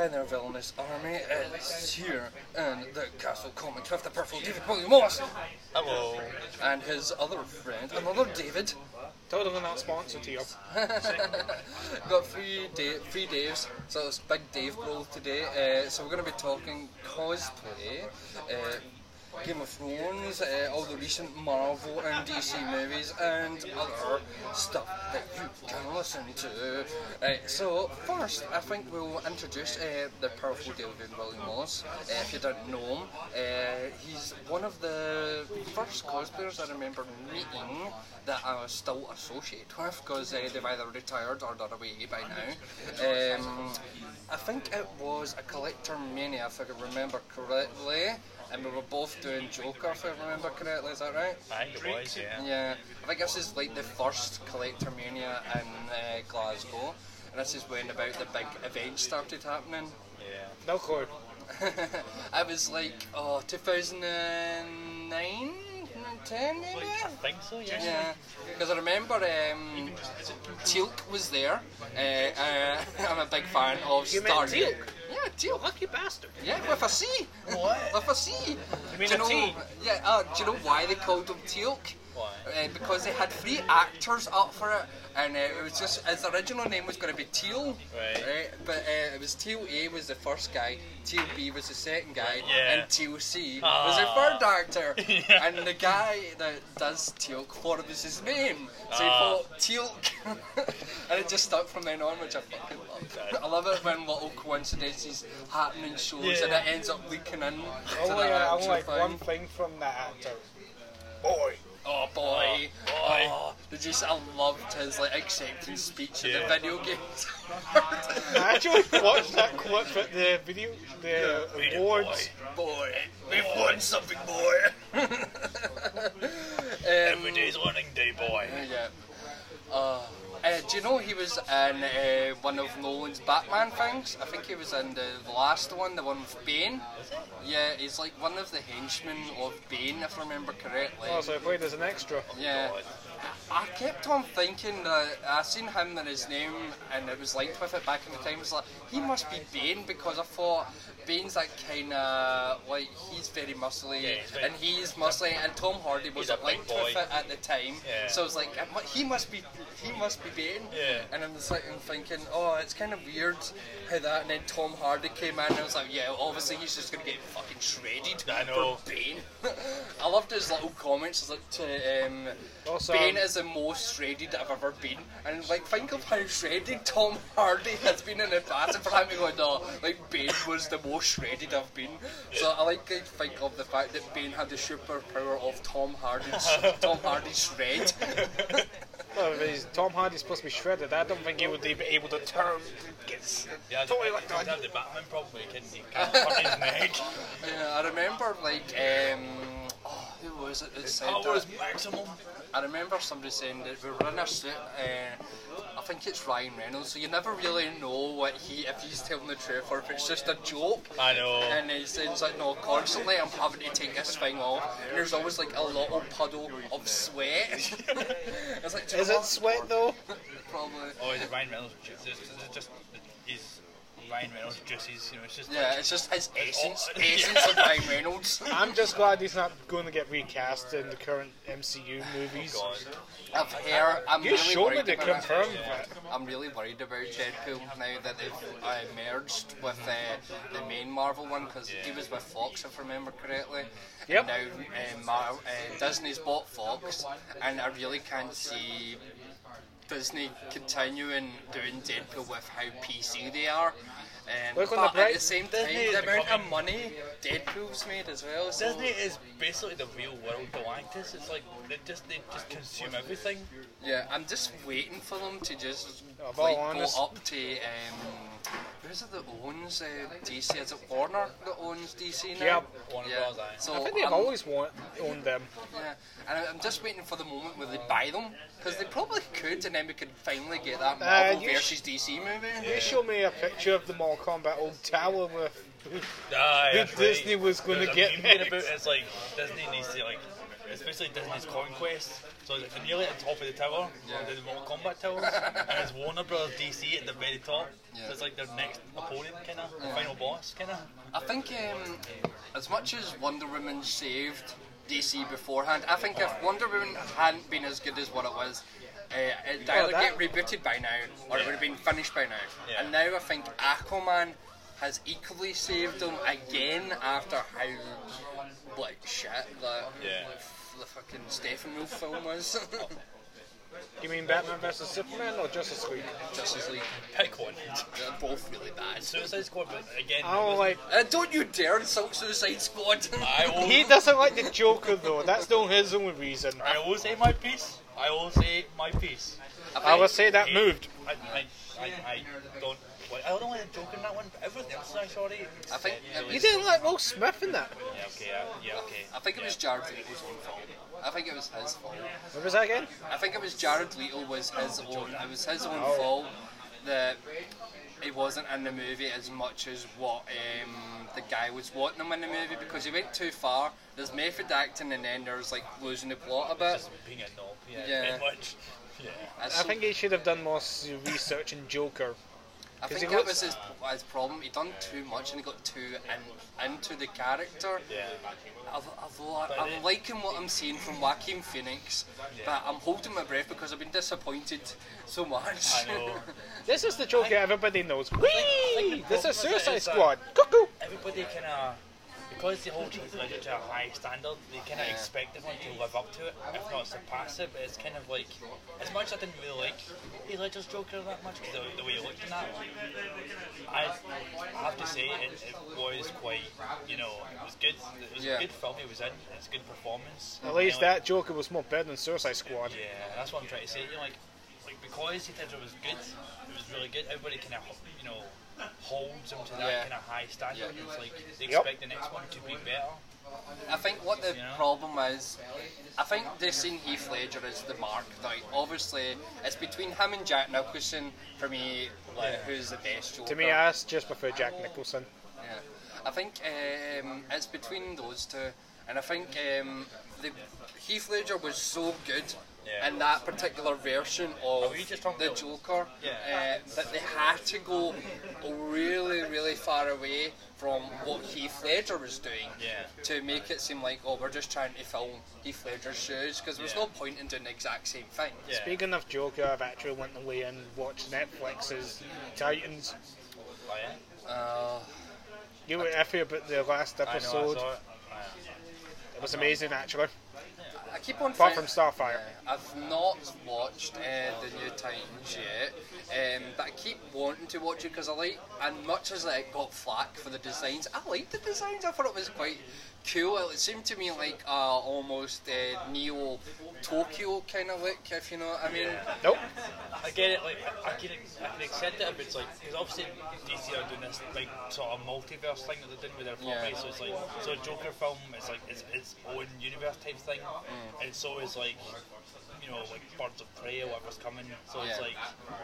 and their villainous army is here in the Castle Comic with the purple David William Moss Hello. and his other friend, another David. Totally not sponsored here. Got three day, three Daves, so it's big Dave roll today. Uh, so we're going to be talking cosplay, uh, Game of Thrones, uh, all the recent Marvel and DC movies, and other stuff that you can listen to. Uh, so first, I think we'll introduce uh, the powerful David William Moss. Uh, if you don't know him, uh, he's one of the first cosplayers I remember meeting that I was still associated with because uh, they've either retired or they're away by now. Um, I think it was a Collector Mania, if I can remember correctly, and we were both doing Joker, if I remember correctly. Is that right? I think it was, yeah. Yeah, I think this is like the first Collector Mania in uh, Glasgow, and this is when about the big event started happening. Yeah. No cord. I was like, oh, 2009, 10 maybe? I think so, yeah. Yeah, because I remember um, Teal'c was there. Uh, uh, I'm a big fan of You Star. Teal'c? Teal'c. Lucky bastard. Yeah, with a C. What? With a C. You mean do you a know, T? Yeah. Uh, do you know why they called him Teal'c? Why? Uh, because they had three actors up for it, and uh, it was just his original name was going to be Teal, Right. But uh, it was Teal A was the first guy, Teal B was the second guy, Yeah. and Teal C was Ah. the third actor. Yeah. And the guy that does Teal thought it was his name, so he Ah. thought Teal, and it just stuck from then on, which I fucking love. I love it when little coincidences happen in shows and it ends up leaking in. to Only, the I actual like thing. one thing from that actor. Boy. Oh boy. Oh, boy. Oh, did you see, I loved his like acceptance speech in the Yeah. video games. I actually watched that clip at the video, the Read it, awards. boy, we've won something, boy. Every day's learning day, boy. yeah. Uh, uh, do you know he was in uh, one of Nolan's Batman things? I think he was in the last one, the one with Bane. Yeah, he's like one of the henchmen of Bane, if I remember correctly. Oh, so I played as an extra. Yeah. I kept on thinking that I seen him and his name and it was linked with it back in the time. It was like he must be Bane because I thought Bane's like kind of like he's very muscly Yeah, he's very- and he's muscly and Tom Hardy wasn't a linked boy. with it at the time. Yeah. So I was like he must be he must be Bane. Yeah. And I'm just like I'm thinking oh it's kind of weird how that and then Tom Hardy came in and I was like yeah obviously he's just gonna get fucking shredded I know. for Bane. I loved his little comments like to um, Also, Bane is the most shredded I've ever been, and like think of how shredded Tom Hardy has been in the past, and for him to go, no, like Bane was the most shredded I've been. So I like to think of the fact that Bane had the superpower of Tom Hardy's Tom Hardy's shred. Well, if he's- Tom Hardy's supposed to be shredded. I don't think he would be able to turn. Gets Yeah, totally the, like the, that. the Batman probably can he can't turn his neck. Yeah, I remember like um, oh, who was it that said Power is that? maximum. I remember somebody saying that we were in a suit. Uh, I think it's Ryan Reynolds, so you never really know what he if he's telling the truth or if it's just a joke. I know. And he says like, no, constantly I'm having to take this thing off, and there's always like a little puddle of sweat. it's like, Is it sweat though? Probably. Oh, is it Ryan Reynolds? Just, just, just, just his Ryan Reynolds juices, you know, it's just Yeah, like, it's just his essence, Oh, essence of Ryan Reynolds. I'm just glad he's not going to get recast in the current MCU movies. God. I've heard. I'm You really showed me worried to about it. confirm that. I'm really worried about Deadpool now that they've uh, merged with uh, the main Marvel one because he was with Fox, if I remember correctly. Yep. Now uh, Mar- uh, Disney's bought Fox, and I really can't see Disney continuing doing Deadpool with how PC they are. Um, Look on but the at the same time, the amount of money Deadpool's made as well. So Disney is basically the real world Galactus. It's like they just they just consume everything. Yeah, I'm just waiting for them to just like, honest- go up to um, who's it that owns uh, DC? Is it Warner that owns DC now? Yep. Warner yeah. Bros. So I think they've I'm- always want, owned them. Yeah, and I- I'm just waiting for the moment where they buy them because they probably could, and then we could finally get that Marvel Uh, you versus DC movie. They show me a picture of the Mortal Kombat old tower with. Aye, Who that's Disney right. was gonna get meme made next. about it, It's like Disney needs to like it's basically Disney's Conquest. So it's nearly at the top of the tower, Yeah. the Mortal Kombat tower, and it's Warner Brothers DC at the very top. Yeah. So it's like their next opponent, kind of, final boss, kind of. I think um, as much as Wonder Woman saved DC beforehand, I think if Wonder Woman hadn't been as good as what it was, uh, it'd either get rebooted by now or it would have been finished by now. Yeah. And now I think Aquaman has equally saved them again after how like shit the, Yeah. The fucking Steppenwolf film was. You mean Batman vs Superman or Justice League? Justice League. Pick one. They're both really bad. Suicide Squad, but again, I don't like. Uh, don't you dare insult Suicide Squad. I will, He doesn't like the Joker though. That's not his only reason. I will say my piece. I will say my piece. I will say that moved. I, I, I, I don't. Like, I don't know why the joke in that one, but everything else I saw it. I think it You didn't like Will Smith in that. Yeah, okay, uh, yeah, okay. I think it was Jared Leto's own fault. I think it was his fault. What was that again? I think it was Jared Leto was his own. It was his own Oh. fault that he wasn't in the movie as much as what um, the guy was wanting him in the movie because he went too far. There's method acting and then there's like losing the plot a bit. Just being a knob, yeah, Yeah. much. Yeah. I think he should have done more research in Joker. I 'cause think he that was his, his problem. He'd done too much and he got too in, into the character. Yeah. I've, I've, I'm liking what I'm seeing from Joaquin Phoenix, but I'm holding my breath because I've been disappointed so much. I know. This is the Joker everybody knows. Whee! This is problem with it Suicide is Squad. Cuckoo! Everybody kind of, because they hold Heath Ledger to a high standard, they kind of Yeah. expect everyone to live up to it, if not surpass it. But it's kind of like, as much as I didn't really like Heath Ledger's Joker that much, because the, the way he looked in that, I, I have to say it, it was quite, you know, it was good. It was Yeah. a good film he was in. It's a good performance. At least You know, like- that Joker was more better than Suicide Squad. Yeah, that's what I'm trying to say. You know, like, like because Heath Ledger was good, it was really good. Everybody kind of, you know, holds him to that Yeah. kind of high standard. Yeah. It's like they Yep. expect the next one to be better. I think what the You know? problem is, I think they're seeing Heath Ledger as the mark. Like, obviously, it's between him and Jack Nicholson for me, like, who's the best Joker. To me, I just prefer Jack Nicholson. Yeah. I think um, it's between those two, and I think um, the Heath Ledger was so good Yeah. in that particular version of Are you just talking the Joker Yeah. uh, that they had to go really, really far away from what Heath Ledger was doing Yeah. to make it seem like, oh, we're just trying to film Heath Ledger's shoes because there's Yeah. no point in doing the exact same thing. Yeah. Speaking of Joker, I've actually went away and watched Netflix's Titans. Oh, yeah? Uh, You were iffy about the last I know, I episode. saw it. It was amazing, actually. I keep on Apart from Starfire. Yeah, I've not watched uh, the new Titans yet, um, but I keep wanting to watch it because I like, and much as it got flack for the designs, I liked the designs. I thought it was quite cool. It seemed to me like uh, almost uh, Neo Tokyo kind of look, if you know what I mean. Nope. I get it, like, I can, I can accept it if it's like, because obviously DC are doing this like sort of multiverse thing that they're doing with their property, Yeah. so it's like, so a Joker film It's like, it's its own universe type thing, Mm. And so is like, you know, like Birds of Prey or whatever's coming, so it's Yeah. like,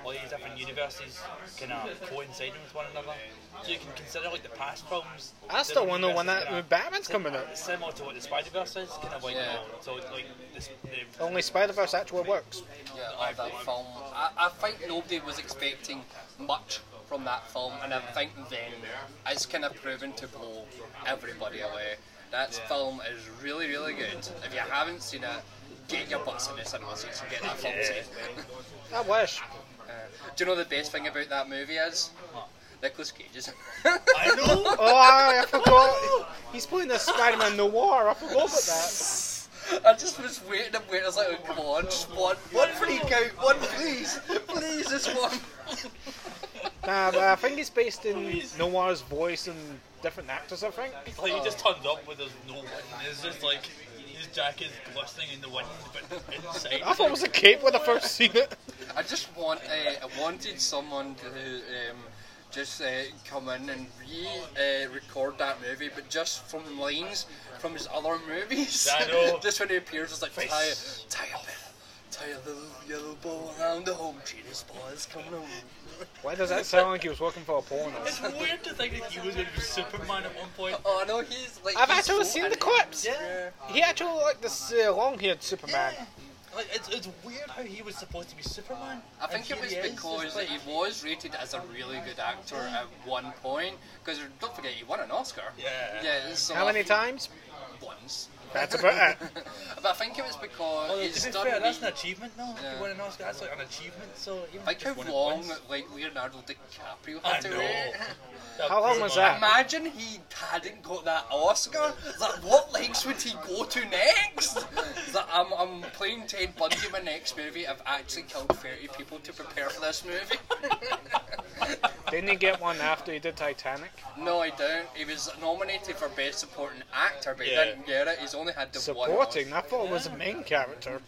all these different universes kind of uh, coinciding with one another, so you can consider like the past films. I still the want to know when that kinda- when Batman's coming out. Uh, similar to what the Spider-Verse is, kind of like, Yeah. you know, so like, this, the, Only Spider Verse actually works. Yeah, of that film. I, I think nobody was expecting much from that film, and I think then it's kind of proven to blow everybody away. That film is really, really good. If you haven't seen it, get your butts in the cinema seats and get that film seen. I wish. Uh, do you know the best thing about that movie is? Nicolas Cage is in I know! Oh, I, I forgot. He's playing the Spider Man Noir. I forgot about that. I just was waiting and waiting. I was like, oh, come on, just one, one freak out, one please, please, this one. Nah, but I think it's based in Noir's voice and different actors, I think. Like he just turns up with his no wind. It's just like his jacket is glistening in the wind, but inside. I thought it was a cape when I first seen it. I just want, uh, I wanted someone to um, just uh, come in and re-record that movie, but just from lines from his other movies. I know. just when he appears, it's like Taya, Taya Bell, Tie a little yellow bow around the home tree. This boy's coming home. Why does that sound like he was working for a porno? It's weird to think that he was going to be Superman at one point. Oh no, he's like. I've he's actually so- seen the clips. Yeah. He actually looked this uh, long-haired Superman. Like it's, it's weird how he was supposed to be Superman. I think it was he is, because like- he was rated as a really good actor at one point. Because don't forget, he won an Oscar. Yeah. Yeah. So How many think- times? Once. That's about it. But I think it was because Well, to be done. fair, that's an achievement, no. If Yeah. you win an Oscar, that's like an achievement. So even Think just how long like Leonardo DiCaprio I had to know. wait. How long was that? Imagine he hadn't got that Oscar. Like, what legs would he go to next? Like, I'm, I'm playing Ted Bundy in my next movie. I've actually killed 30 people to prepare for this movie. Didn't he get one after he did Titanic? no, I don't. He was nominated for Best Supporting Actor, but he didn't get it. He's only had the one. Supporting? Oscar. I thought it was a main character.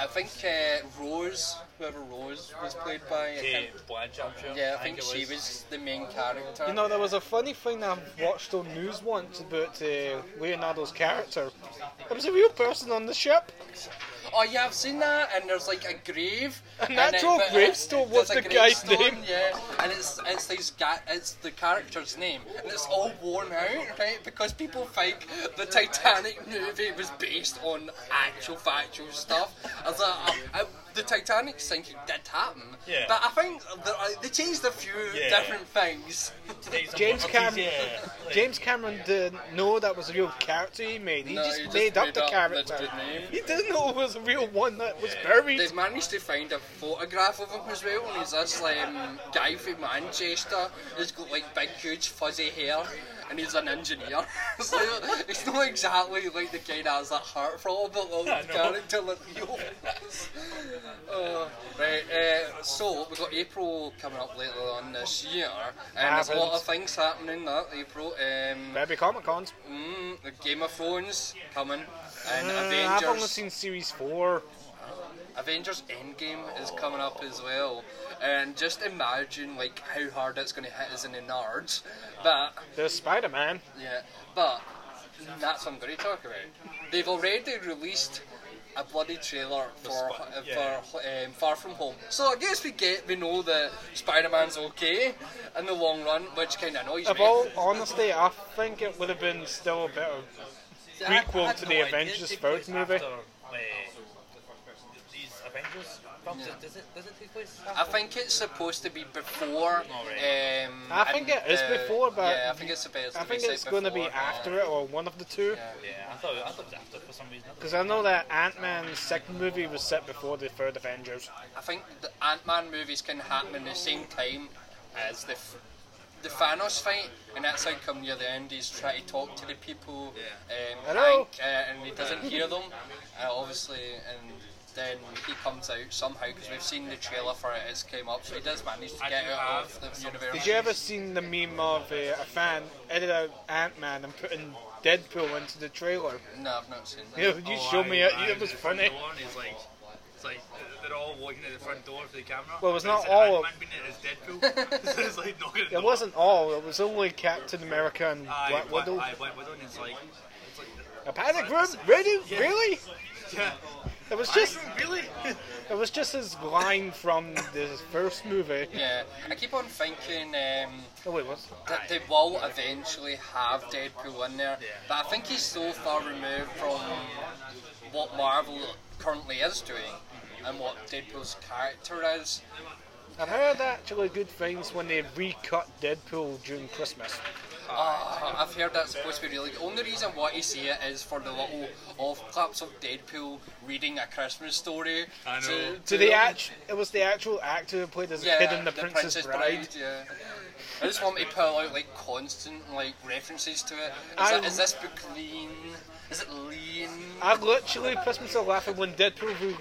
I think uh, Rose, whoever Rose was played by. Kate can't- Blanchett, I'm yeah, I think it she was the main character. You know, there was a funny thing I watched on news once about uh, Leonardo's character. There was a real person on the ship. Oh yeah, I've seen that, and there's like a grave. An and actual but gravestone. What's the guy's name? Yeah, and it's it's these ga- it's the character's name, and it's all worn out, right? Because people think the Titanic movie was based on actual factual stuff. As a, I, the Titanic sinking did happen, Yeah. but I think that, uh, they changed a few Yeah. different things. James Unfortunate- Cameron. Yeah. Like, James Cameron didn't know that was a real character he made. He No, just he just made up the up character. name. He didn't know it was a real one that was buried. They've managed to find a photograph of him as well, and he's this um, guy from Manchester. He's got like big, huge, fuzzy hair, and he's an engineer. so it's not exactly like the guy that has that heart for but like I the character that Leo. Uh, right, uh, so we've got April coming up later on this year, and there's a lot of things happening that April. Um, Maybe Comic Cons. mm, the Game of Thrones coming, and Uh, I've only seen series four. Avengers Endgame is coming up as well, and just imagine like how hard it's going to hit us in the nards. But There's Spider Man. yeah, but that's what I'm going to talk about. They've already released a bloody trailer for Sp- uh, yeah. for um, Far From Home. So I guess we get we know that Spider-Man's okay in the long run, which kind of annoys Of me. all honesty, I think it would have been still a bit of See, I- I prequel to no the idea Avengers it took third place movie. after, uh, these Avengers films, does it does it take place? I think it's supposed to be before. Alright. Um, I think it is the- before, but yeah, I think it's supposed to I think it's going to be before, after it or one of the two. Yeah. Yeah, I thought I thought it was after for some reason. Because I know that Ant Man's second movie was set before the third Avengers. I think the Ant Man movies can happen in the same time as the f- the Thanos fight, and that's how come near the end he's trying to talk to the people, um, Hello? Hank, uh, and he doesn't hear them, uh, obviously, and then he comes out somehow because we've seen the trailer for it. It's came up, so he does manage to get out of the universe. Did you ever seen the meme of uh, a fan edit out Ant Man and putting Deadpool into the trailer? No, I've not seen that. Yeah, you Oh, showed I- me it. I It was funny. front door and It's like, they're all walking at the front door for the camera. Well, it was not all Ant-Man it Deadpool. like knocking at the It wasn't all. It was only Captain America and Aye, Black Black- Widow. aye, Black Widow, and it's like, it's like, A panic room? Really? Yeah. Really? yeah. It was Just really. it was just his line from the first movie. Yeah, I keep on thinking. Um, Oh wait, what? that they will eventually have Deadpool in there. But I think he's so far removed from what Marvel currently is doing and what Deadpool's character is. I've heard actually good things when they recut Deadpool during Christmas. Ah, I've heard that's supposed to be really good. Only reason why you see it is for the little off clips of Deadpool reading a Christmas story. I To, know. To the act, it was the actual actor who played as a yeah, kid in the, Princess, Bride. Yeah. I just want me to pull out like constant like references to it. Is, I- it, is this book lean? Is it lean? I literally pissed myself laughing when Deadpool re-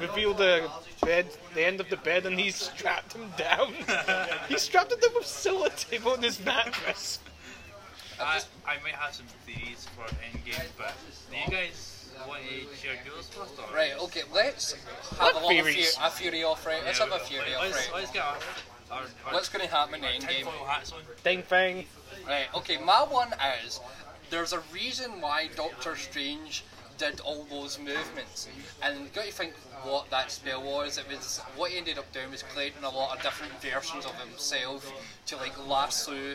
revealed the bed, the end of the bed, and he strapped him down. he strapped him down with sellotape on his mattress. I, I might have some theories for Endgame, but do you guys want to share yours first? Or Right, okay, let's have a little theory, theories? a theory off, right? Let's have a theory off, let's, right? let's get our, our, our What's going to happen in Endgame? tinfoil hats on. Ding thing. Right, okay, my one is there's a reason why Doctor Strange did all those movements. And you got to think what that spell was. It was what he ended up doing was creating a lot of different versions of himself to like lasso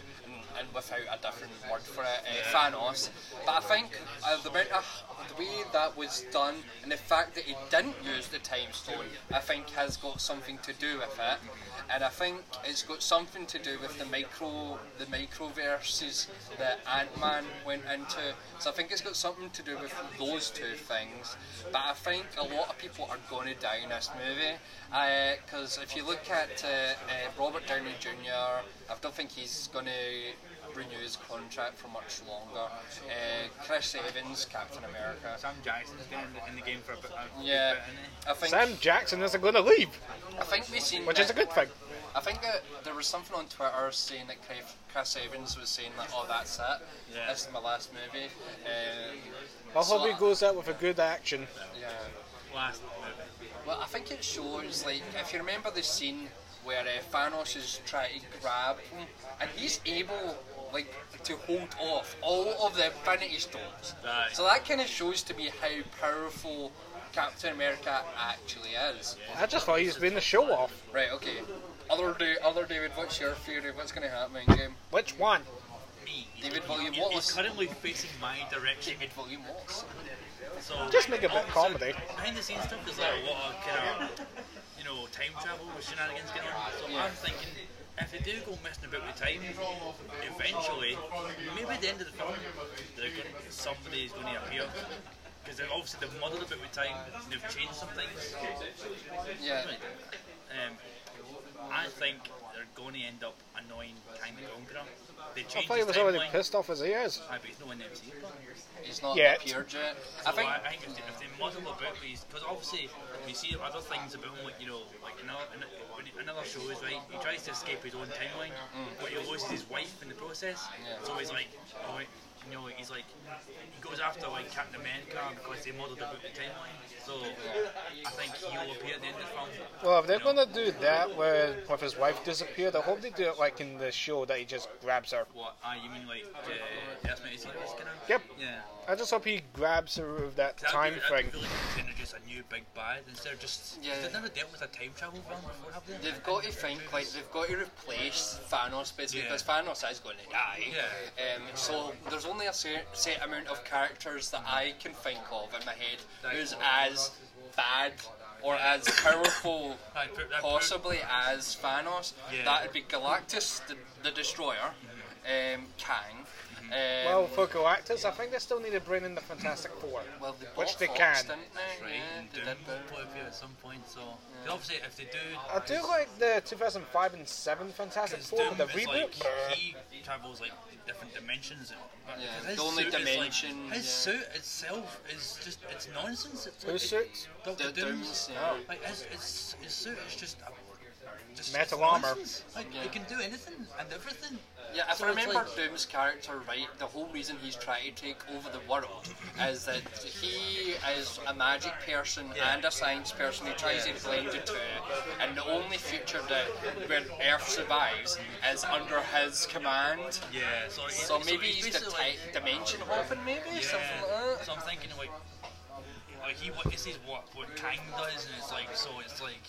and, without a different word for it, uh, Thanos. But I think uh, the the way that was done and the fact that he didn't use the time stone, I think has got something to do with it. And I think it's got something to do with the micro the microverses that Ant Man went into. So I think it's got something to do with those two things. But I think a lot of people are going to die in this movie. Because if you look at uh, uh, Robert Downey Jr., I don't think he's going to renew his contract for much longer. Uh, Chris Evans, Captain America. Sam Jackson's been in the, game for a bit. A Yeah, bit. I think Sam Jackson isn't going to leave, I think we've seen which is a good thing. I think that there was something on Twitter saying that Chris- Chris Evans was saying that, oh, that's it. Yeah. This is my last movie. Um, I so hope he goes out with a good action. Yeah. Last movie. Well, I think it shows, like, if you remember the scene where uh, Thanos is trying to grab him, and he's able, like, to hold off all of the Infinity Stones. Right. So that kind of shows to me how powerful Captain America actually is. I just thought he was being the show off. Right, okay. Other, da- other David, what's your theory? What's going to happen in game? Which one? Me. David He- William he- Wallace. He's currently facing my direction. David Volume Wallace. So Just make a bit oh, comedy. So behind the scenes stuff, there's like a lot of kind of, you know, time travel with shenanigans going on. So Yeah. I'm thinking, if they do go messing about with time, eventually, maybe at the end of the film, they're going somebody is going to appear. Because obviously they've muddled a bit with time, and they've changed some things. Yeah. Um, I think they're going to end up annoying Kang the Conqueror. They I changed thought he was already timeline. pissed off as he is. Aye, but he's no in the MCU. He's not Yet. appeared yet. I think. I, I think if they, if they muddle about these, because obviously we see other things about him, like you know, like another, when he- another show is right. He tries to escape his own timeline, but he loses his wife in the process. Yeah. So he's like, oh, you know, he's like, he goes after like Captain America because they muddled about the timeline. So I think he'll appear at the end of the film. Well, if they're going to do that where with his wife disappeared, I hope they do it like in the show that he just grabs her. What? Ah, you mean like uh, Earth series kind of? Yep. Yeah. I just hope he grabs her with that time be, thing. That'd be really good to introduce a new big bad instead of just. Yeah. They've never dealt with a time travel film before, have they? They've got to think like they've got to replace Thanos basically Yeah. because Thanos is going to die. Yeah. Um, so there's only a set, set amount of characters that I can think of in my head who's as bad or as powerful, that- possibly as Thanos. Yeah. That'd be Galactus, the, the Destroyer, um, Kang. Um, Well, for Galactus, I think they still need to bring in the Fantastic Four. well, they which they Fox, can. didn't they? Right, Yeah, and they Doom did. will but- put up here at some point, so obviously if they do, I do like the 2005 and 7 Fantastic Four, Doom the reboot. like he travels like different dimensions. and- Yeah, his the only suit is, like- his yeah. suit itself is just it's nonsense. It's like Whose suits? Doctor Doom's. Dooms, yeah. Like his, his, his suit is just. A, just Metal armor. nonsense. Like Yeah. he can do anything and everything. Yeah, if So I remember like- Doom's character right, the whole reason he's trying to take over the world is that he is a magic person Yeah. and a science person. He tries to blend the two, and the only future that where Earth survives is under his command. Yeah, so, So maybe he's he's the like- dimension uh, hopping, maybe Yeah. something like that. So I'm thinking like, like he witnesses what what Kang does, and it's like so it's like,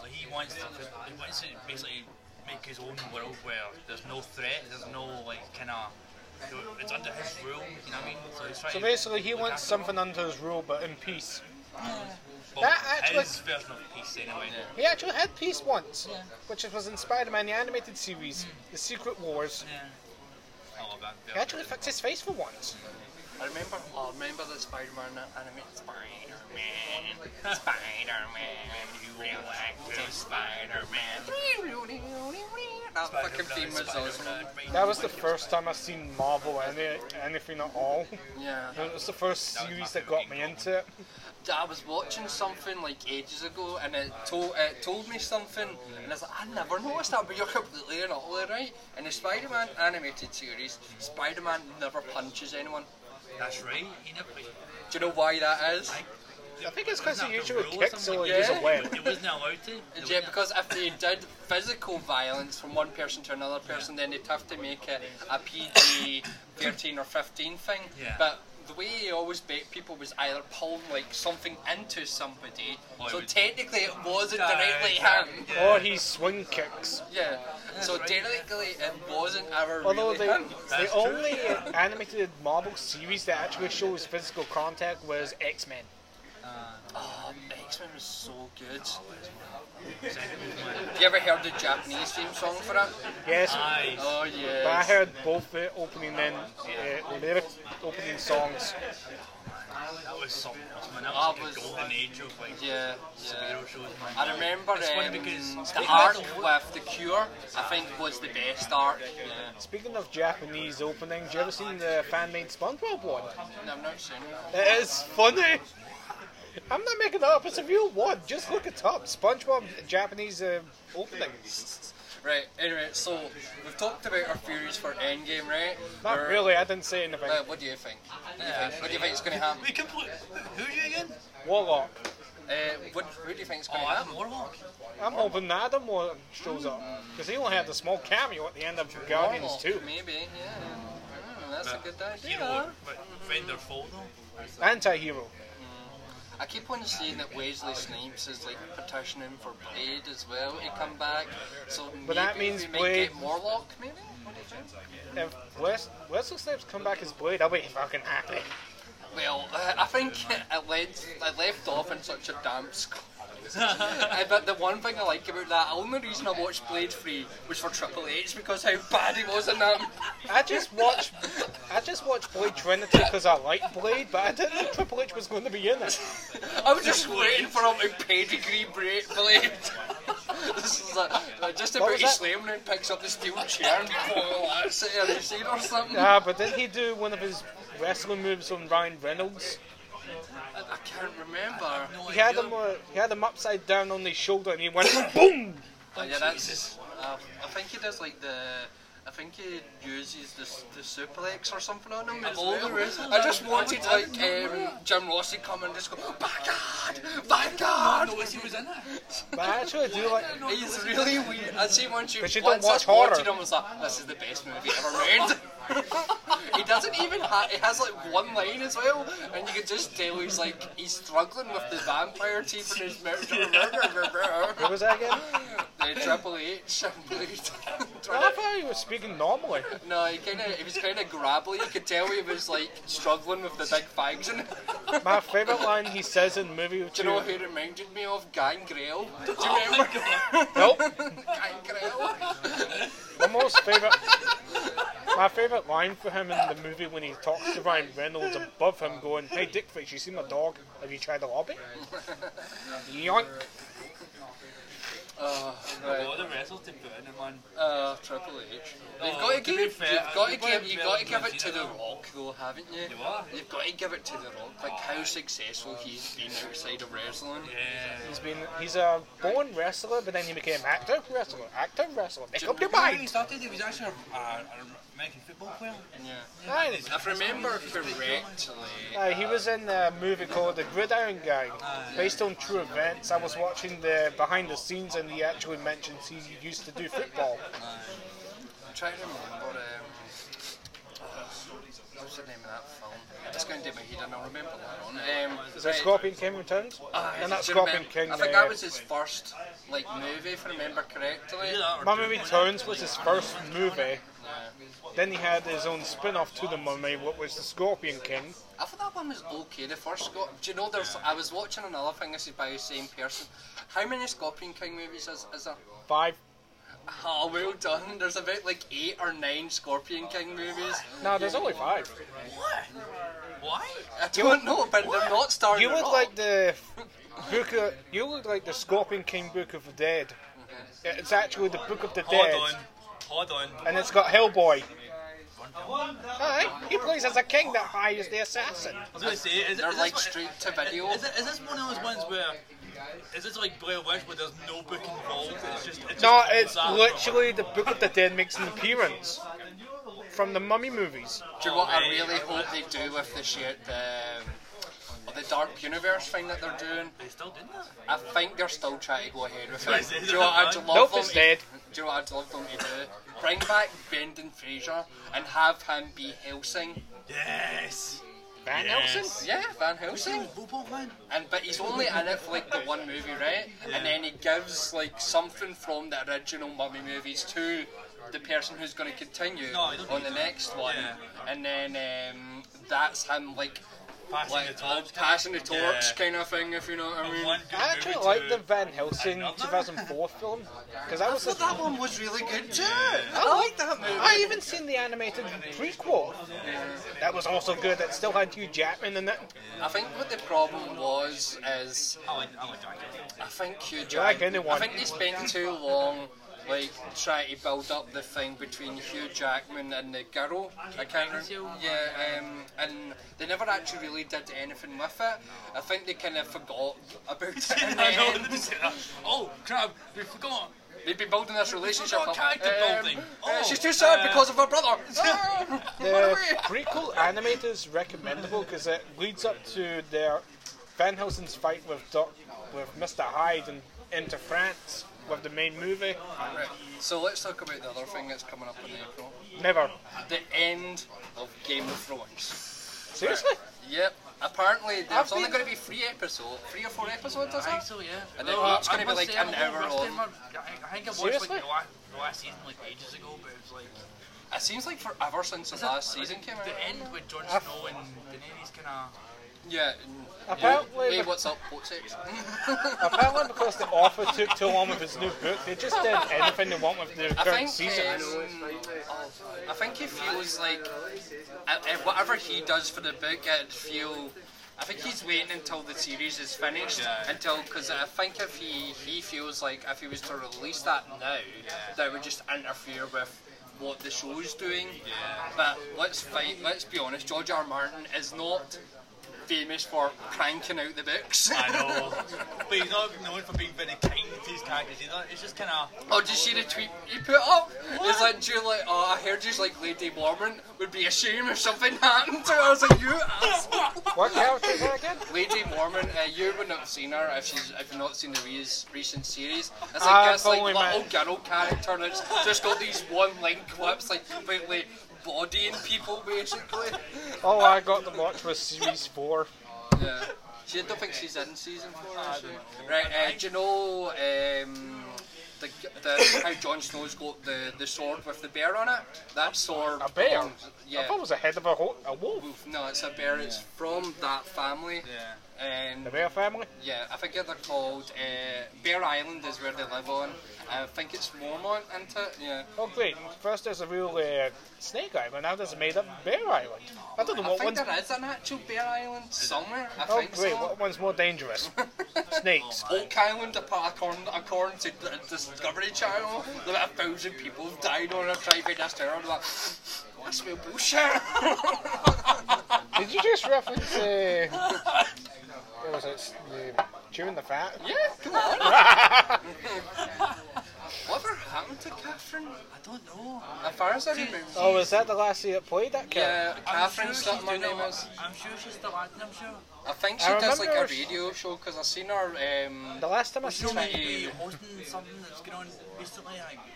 so he wants to he wants to basically make his own world where there's no threat, there's no like kind of. It's under his rule, you know what I mean? So he's trying So basically, he wants something under his rule, but in peace. Well, That actually- his version of peace anyway. He actually had peace once, which was inspired Spider-Man the animated series, The Secret Wars. Yeah. He actually fixed his face for once. I remember, I remember the Spider-Man animated Spider-Man, Spider-Man, you real active Spider-Man. That fucking theme was awesome. That was the first time I seen Marvel any anything at all. Yeah. It was the first series that got me into it. I was watching something like ages ago, and it told it told me something, and I was like, I never noticed that, but you're completely and utterly right. In the Spider-Man animated series, Spider-Man never punches anyone. That's right. He never. Do you know why that is? I think it's because he the usually rule or kicks something? or he a web. It wasn't allowed to. It Yeah, because if they did physical violence from one person to another person, then they'd have to make it a PG 13 or 15 thing. Yeah. But the way he always bet people was either pulling like something into somebody, Or he so technically it wasn't Yeah, directly exactly. him. Or he swing kicks. Yeah. So technically it wasn't ever Although really the, him. the only uh, animated Marvel series that actually shows physical contact was X Men. Oh, X Men was so good. Have you ever heard the Japanese theme song for it? Yes, Aye. Oh but I yeah. heard both the opening and uh, lyric opening songs. That was something else, man. That was like was- a golden age of like Yeah, superhero yeah. shows, man. I remember It's funny um, because the speaking arc of with the Cure. I think was the best arc. Yeah. Speaking of Japanese openings, you ever seen the fan-made SpongeBob one? No, I've not seen it. It is funny. I'm not making it up. It's a real one. Just look it up. SpongeBob Japanese uh, opening. Right. Anyway, so we've talked about our theories for Endgame, right? Not We're- really. I didn't say anything. Uh, what do you think? What do you think? What do you think is going to happen? We can put. Who are you again? Warlock. Uh, what, who do you think is Oh, going to Adam happen? Warlock. I'm hoping Adam Warlock shows up because he only had the small cameo at the end of Guardians Normal, 2. Maybe, yeah. Mm, that's a good idea. Hero. But Fender Fold though. Anti-hero. I keep on seeing that Wesley Snipes is like petitioning for Blade as well to come back. So But maybe that means we might Blade- get Morlock, maybe? What do you think? If Wes- Wesley Snipes come back as Blade, I'll be fucking happy. Well, uh, I think it, led, it left off in such a damp score. Uh, but the one thing I like about that, the only reason I watched Blade 3 was for Triple H because how bad he was in that. I just watched, I just watched Blade Trinity because I like Blade, but I didn't know Triple H was going to be in it. I was just waiting for him to pedigree Blade. Blade. this is like, like just What about was to slam and picks up the steel chair and that's it, have you seen or something? Ah, but didn't he do one of his wrestling moves on Ryan Reynolds? I, I can't remember. No He had idea. him, uh, he had him upside down on his shoulder, and he went boom. Oh, yeah, that's. Uh, I think he does like the. I think he uses the, the suplex or something on him as all well. the I just I- I wanted like um, Jim Rossi come and just go Vanguard, Vanguard. No, he was in it. But I actually do like. He's really weird. I see once you But you don't watch I horror. him, I was like, this is the best movie ever made. he doesn't even have. He has like one line as well, and you can just tell he's like he's struggling with the vampire teeth in his mouth. What was that again? The Triple H. Blade. I thought he was speaking normally. No, he kind of he was kind of grabbly. You could tell he was like struggling with the big fangs. in it. My favourite line he says in the movie. Do you know who reminded me of Gangrel? Do you Oh remember Nope. Gangrel? My most favourite. My favourite line for him in the movie when he talks to Ryan Reynolds above him, going, "Hey, Dickface, you see my dog? Have you tried the lobby?" Yoink. A right. lot of wrestlers to put in it, man. Uh, Triple H. You've Oh, got to to give, fair, you've got to give, you've got to give it to The. Rock, though, haven't you? You what? You've got to give it to The Rock, like how successful he's been outside of wrestling. Yeah. He's been he's a born wrestler, but then he became actor wrestler, actor wrestler. Make up your When he started, he was actually a, a, an American football player. Yeah. Aye. If I remember correctly, Uh, he was in a movie called The Gridiron Gang, based on true events. I was watching the behind the scenes, and he actually mentions he used to do football. I'm trying to remember. Um, uh, what's the name of that film? It's going to do my head, and I'll remember that one. Um, Is it. Scorpion King Returns? Ah, and that Scorpion remember- King. I think uh, that was his first like movie, if I remember correctly. Mummy Returns was his first movie. Then he had his own spin-off to the Mummy, what was the Scorpion King. I thought that one was okay. The first Scot. Do you know there's? I was watching another thing. This is by the same person. How many Scorpion King movies is, is there? Five. Oh, well done. There's about like eight or nine Scorpion King movies. No, there's only five. What? Why? I don't know, but they're not starring. You The look like the book. Of, you look like the Scorpion King Book of the Dead. It's actually the Book of the Hold Dead, on. Hold on. and it's got Hellboy. Aye, he plays as a king that hires the assassin. I was going to say, is, They're is like this, straight to video. Is, it, is this one of those ones where is this like Blair Witch where there's no book involved? It's just it's No, just it's literally the Book of the Dead makes an appearance from the Mummy movies. Do you know what I really hope they do with the shit, the, the Dark Universe thing that they're doing? They still doing that? I think they're still trying to go ahead with Right, it. is Do you know what it I'd done? love Nope, them it's to, dead. Do you know what I'd love them to do? Bring back Brendan Fraser and have him be Helsing. Yes. Van Yes. Helsing? Yeah, Van Helsing. Bobo. And but he's only in it for like the one movie, right? And then he gives like something from the original Mummy movies to the person who's going to continue No, on the next one, Yeah. and then um, that's him like Passing like the torch. Uh, passing the torch Yeah. kind of thing, if you know what I mean. I actually movie like the Van Helsing another. 2004 film because that was. Well, A, that one was really good too. I oh. like that movie. I even seen the animated prequel. That was also good. That still had Hugh Jackman in it. I think what the problem was is I like, I like Dracula. I think Hugh like Jackman. anyone. I think they spent too long. Like try to build up the thing between Hugh Jackman and the girl. I can't remember. Yeah, um, and they never actually really did anything with it. I think they kind of forgot about it. in the I know. end. they say that. Oh crap! We forgot. They've been building this relationship. Forgot up. character building. uh, Oh, she's too sad uh, because of her brother. Run The prequel animated is recommendable because it leads up to their Van Helsing's fight with Doc, with Mr. Hyde and into France with the main movie. Right. So let's talk about the other thing that's coming up in April. Never. The end of Game of Thrones. Seriously? Yep. Apparently, there's I've only going to be three episodes, three or four episodes, is I think so, yeah. And then No, each gonna I be like say, an I'm hour long. in I, I think I watched Seriously? like the last, the last season like ages ago, but it was like It seems like forever since the Is it- last season came out. the end with Jon Snow and Daenerys kind of. Yeah. Apparently, Hey, what's up, boat apparently because the author took too long with his new book, they just did anything they want with the I current think. season. Um, I think he feels like whatever he does for the book, it feel. I think he's waiting until the series is finished, Yeah. until because I think if he he feels like if he was to release that now, that would just interfere with what the show's doing. But let's fight. Let's be honest. George R. R. Martin is not famous for cranking out the books. I know, but he's not known for being very kind to his characters either. It's just kind of. Oh, did you see the tweet he put up? It's like, do you like, oh, I heard you like Lady Mormont would be ashamed if something happened to her. I was like, you asshole. What character is that again? Lady Mormont, uh, you wouldn't have seen her if she's if you've not seen the re- recent series. It's Ah, like this like probably little my- girl character that's just got these one line clips, like completely bodying people basically. Oh, I got to watch was series four. Yeah. She, I don't think she's in season four. Is she? Right. Uh, do you know um, the, the how Jon Snow's got the, the sword with the bear on it? That sword. A bear? belongs- Yeah. I thought it was a head of a, ho- a wolf. Wolf. No, it's a bear. It's from that family. Yeah. And The bear family. yeah, I think they're called uh, Bear Island is where they live on. I think it's Mormont, isn't it? Yeah. Oh great! First there's a real uh, snake island. Now there's a made-up bear island. I don't know I what think one's. there is an actual Bear Island somewhere. I Oh think great! so. What one's more dangerous? Snakes. Oak Island, according, according to the Discovery Channel, about a thousand people have died on a trying to find this tower. Like, that's real bullshit. Did you just reference? Uh, what was it? The chewing the fat. yeah, come on. Whatever happened to Catherine? I don't know. As far as I remember. Oh, was that the last year it played that character? Yeah, Catherine, something her name is. I'm sure she's still acting. I'm sure. I think she I does like a remember- radio show because I've seen her. Um, The last time I She's seen meant to it, be hosting something that's going on recently.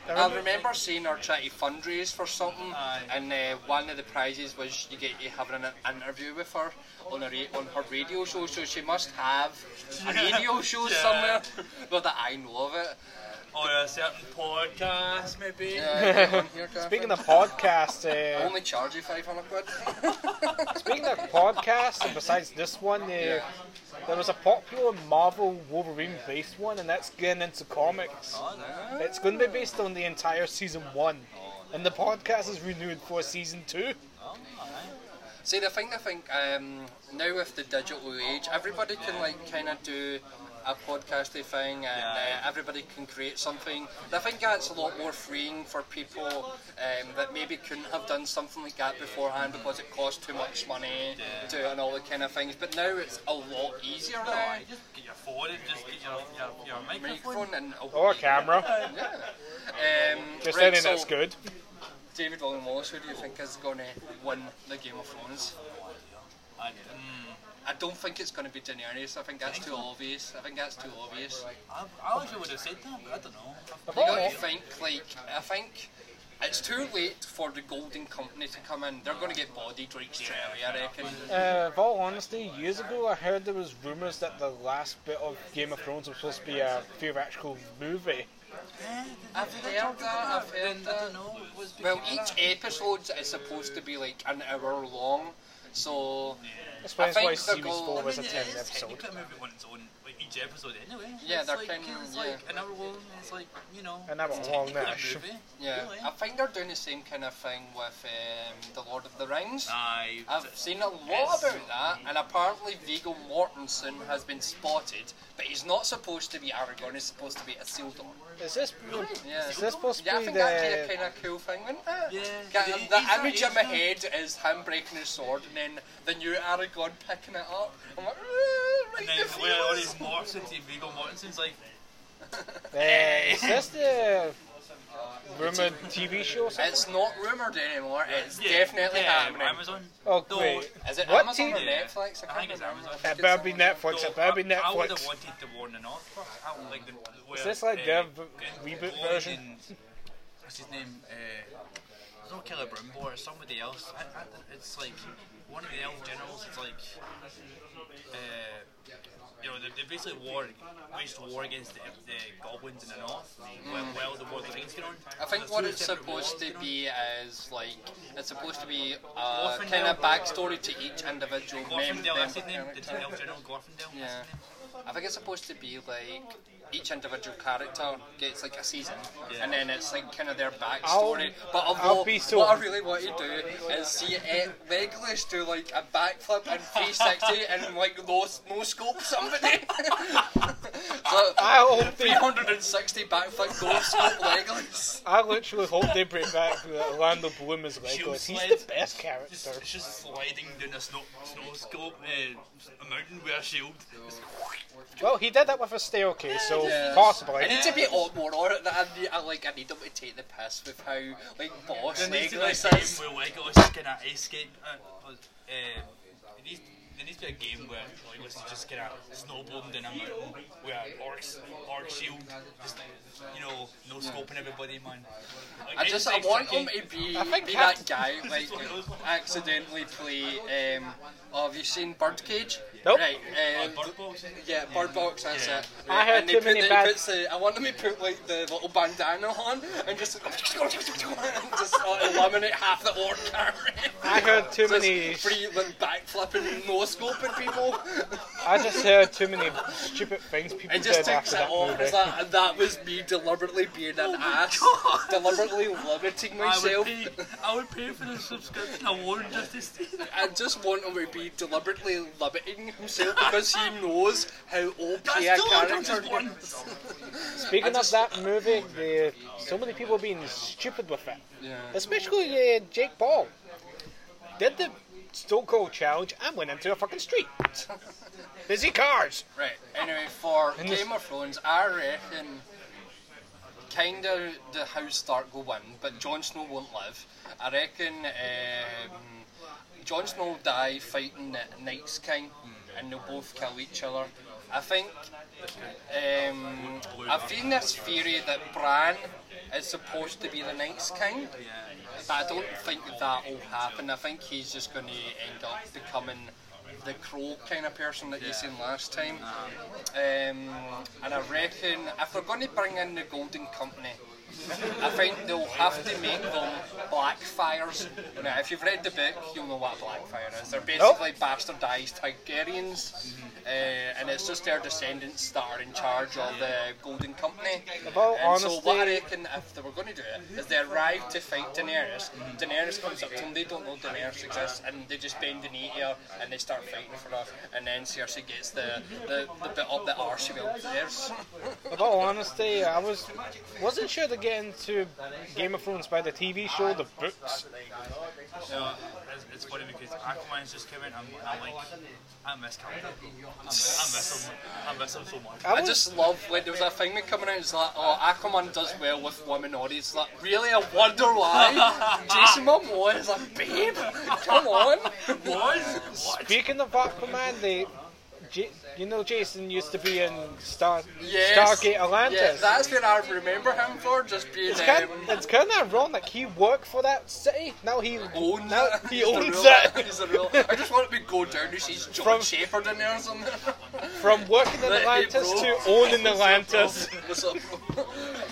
I, I remember seeing her try to fundraise for something, Aye. and uh, one of the prizes was you get to have an interview with her on a ra- on her radio show. So she must have a radio show Yeah. somewhere. Not that I know of it. Or a certain podcast, maybe. Yeah, here, speaking of podcasts, I uh, only charge you five hundred quid. speaking of podcasts, and besides this one, uh, there was a popular Marvel Wolverine-based one, and that's getting into comics. It's going to be based on the entire season one, and the podcast is renewed for season two. See, the thing I think um, now with the digital age, everybody can like kind of do a podcasty thing, and uh, everybody can create something. And I think that's a lot more freeing for people um, that maybe couldn't have done something like that beforehand because it cost too much money to and all the kind of things. But now it's a lot easier No, now. I just get your phone and just get your, your, your microphone. Microphone and Or a camera. Yeah. Um, Just right, anything so that's good. David William Wallace, who do you think is going to win the Game of Thrones? I, mm, I don't think it's going to be Daenerys. I think that's too obvious. I think that's too obvious. I, I actually would have said that, but I don't know. You got to think like I think it's too late for the Golden Company to come in. They're going to get bodied right straight away, I reckon. Uh, of all honesty, years ago I heard there was rumours that the last bit of Game of Thrones was supposed to be a theatrical movie. I've heard that. I've heard that. Well, each episode is supposed to be like an hour long, so Explains I why think they're Series go- 4 I was a 10 it is episode. technically a movie on its own, like each episode anyway. Yeah, it's they're like, kind of- it's yeah. like an hour long. It's like you know. An hour it's long technically movie, yeah. really. I think they're doing the same kind of thing with um, the Lord of the Rings. Aye. I've seen a lot Yes. about that, and apparently Viggo Mortensen has been spotted, but he's not supposed to be Aragorn. He's supposed to be Isildur. Is this Yeah. is this supposed to Yeah, I be think that'd be a the kind of cool thing, wouldn't it? Yeah. Get- He- the he's image he's in my a- head is him breaking his sword, and then the new Aragorn picking it up. I'm like, "Ah, right And in then the where all feels." these Mortensen, Viggo Mortensen's like, uh, is this the rumored TV show? Or something? It's not rumoured anymore. It's yeah, definitely yeah, happening. Amazon. Oh No, great! Is it What Amazon or TV? Netflix? I think it's remember. Amazon. think It better it's be Netflix. It better be I, I would have Netflix. wanted the War in the North. part. I would like the. Where, this like uh, their v- reboot version? What's his name? Uh, it's not Celebrimbor or somebody else. I, I, it's like one of the elf generals. It's like. Uh, you know, they, they basically war, waged war against the, the goblins in the north while, while the War of the Rings going on. I think what it's supposed to be is like it's supposed to be a kind of backstory to each individual mem- Glorfindel, that's his name. member The elf general Glorfindel. Yeah. That's. I think it's supposed to be like each individual character gets like a season, Yeah. and then it's like kind of their backstory. but I'll although be so- what I really want to do is see uh, Legolas do like a backflip and 360 and like no no scope somebody. so I hope they. 360 backflip no scope Legolas. I literally hope they bring back Orlando Bloom as Legolas. He's the best Just, character. it's just sliding down a snow, snow scope, uh, a mountain with a shield. Well, he did that with a staircase, so Yeah. possibly. I need to be a lot more on it. That I, need, I like. I need them to take the piss with how like boss There needs to be a Legolas game is. where Legolas is kind of escape. Uh, uh, it needs, there needs to be a game where Legolas is just kind of snowboarding down a mountain with an orc, orc shield, just you know, no scoping everybody, man. Like, I just I want tricky. him to be, be that guy like accidentally play. Um, oh, have you seen Birdcage? Nope. Right. Uh, Bird Box, yeah, Bird Box. That's Yeah. it. I Right, heard and too put many the, bad- puts the, I want them to put like the little bandana on and just and just uh, eliminate half the orc army. I heard too Just many. free like backflipping, no scoping people. I just heard too many stupid things people It just did takes after it that off movie. that, that was me deliberately being an ass, deliberately limiting I would myself. pay. I would pay for the subscription. I won't just to stay there. I just want to be deliberately limiting himself because he knows how OP That's a still not character just one. Speaking I of that movie, the, so many people being stupid with it. Yeah. Especially uh, Jake Paul. Did the Stone Cold Challenge and went into a fucking street. Busy cars. Right. Anyway, for And this- Game of Thrones, I reckon kind of the House Stark will win, but Jon Snow won't live. I reckon um, Jon Snow will die fighting the Night's King, and they'll both kill each other. I think um, I've seen this theory that Bran is supposed to be the Night's King, but I don't think that will happen. I think he's just going to end up becoming the crow kind of person that you seen last time. Um, and I reckon if they're going to bring in the Golden Company, I think they'll have to make them Blackfyres. Now, if you've read the book, you'll know what a Blackfyre is. They're basically bastardized Targaryens, uh, and it's just their descendants that are in charge of the Golden Company. About and so what I reckon if they were going to do it is they arrive to fight Daenerys. Daenerys comes up to them, they don't know Daenerys exists, and they just bend the knee to her and they start fighting for her. And then Cersei gets the, the, the bit up the arse she will. With honesty, I was wasn't sure to get into Game of Thrones by the TV show, the books. No, it's, it's funny because Aquaman's just come in. I'm, I'm like, I miss Cal. I miss him. I miss him so much. I I just love when there was a thing that coming out. It's like, oh, Aquaman does well with women audience. Like, really? I wonder why. Jason Momoa is a babe. Come on. What? What? speaking of Aquaman, they J- you know, Jason used to be in Star Yes. Stargate Yeah, Atlantis. that's what I remember him for, just being. it's kind, um, it's kind of ironic. He worked for that city. Now he owns now it. he owns ruler. it. He's the ruler. I just want to be go down to see John From- in there or something. From working in Atlantis to owning What's up, Atlantis. bro? What's up, bro?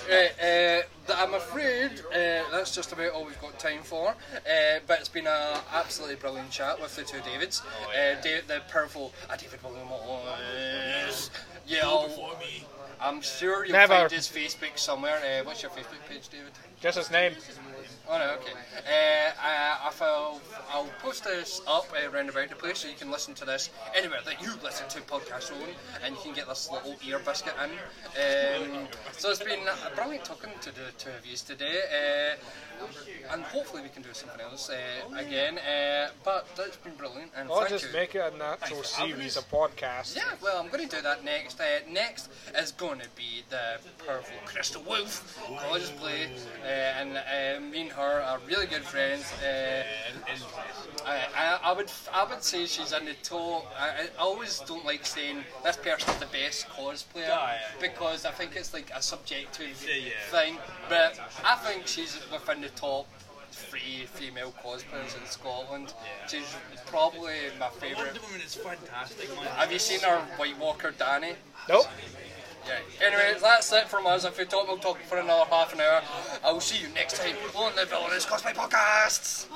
Right, uh, th- I'm afraid uh, that's just about all we've got time for. Uh, but it's been an absolutely brilliant chat with the two Davids. Uh, David, the powerful uh, David Williams. Yeah, I'll- I'm sure you'll Never. find his Facebook somewhere. Uh, what's your Facebook page, David? Just his name. Oh no, okay. Uh, I, I'll, I'll post this up uh, round about the place so you can listen to this anywhere that you listen to podcasts on, and you can get this little ear biscuit in. Um, so it's been brilliant talking to the two of you today, uh, and hopefully we can do something else uh, again. Uh, but that's been brilliant, and thank just you. make it a natural Thanks series of podcasts. Yeah, well, I'm going to do that next. Uh, next is going to be the powerful Crystal Wolf cosplay, uh, and uh, me and her are really good friends. Uh, I, I, I would I would say she's in the top. I, I always don't like saying this person's the best cosplayer Yeah, yeah. because I think it's like a subjective Yeah, yeah. thing. But I think she's within the top three female cosplayers in Scotland. She's probably my favourite. Wonder Woman is fantastic, man. Have you seen our White Walker Danny? Nope. Yeah. Anyway, that's it from us. If we talk, we'll talk for another half an hour. I will see you next time on the Villainous Cosplay Podcasts.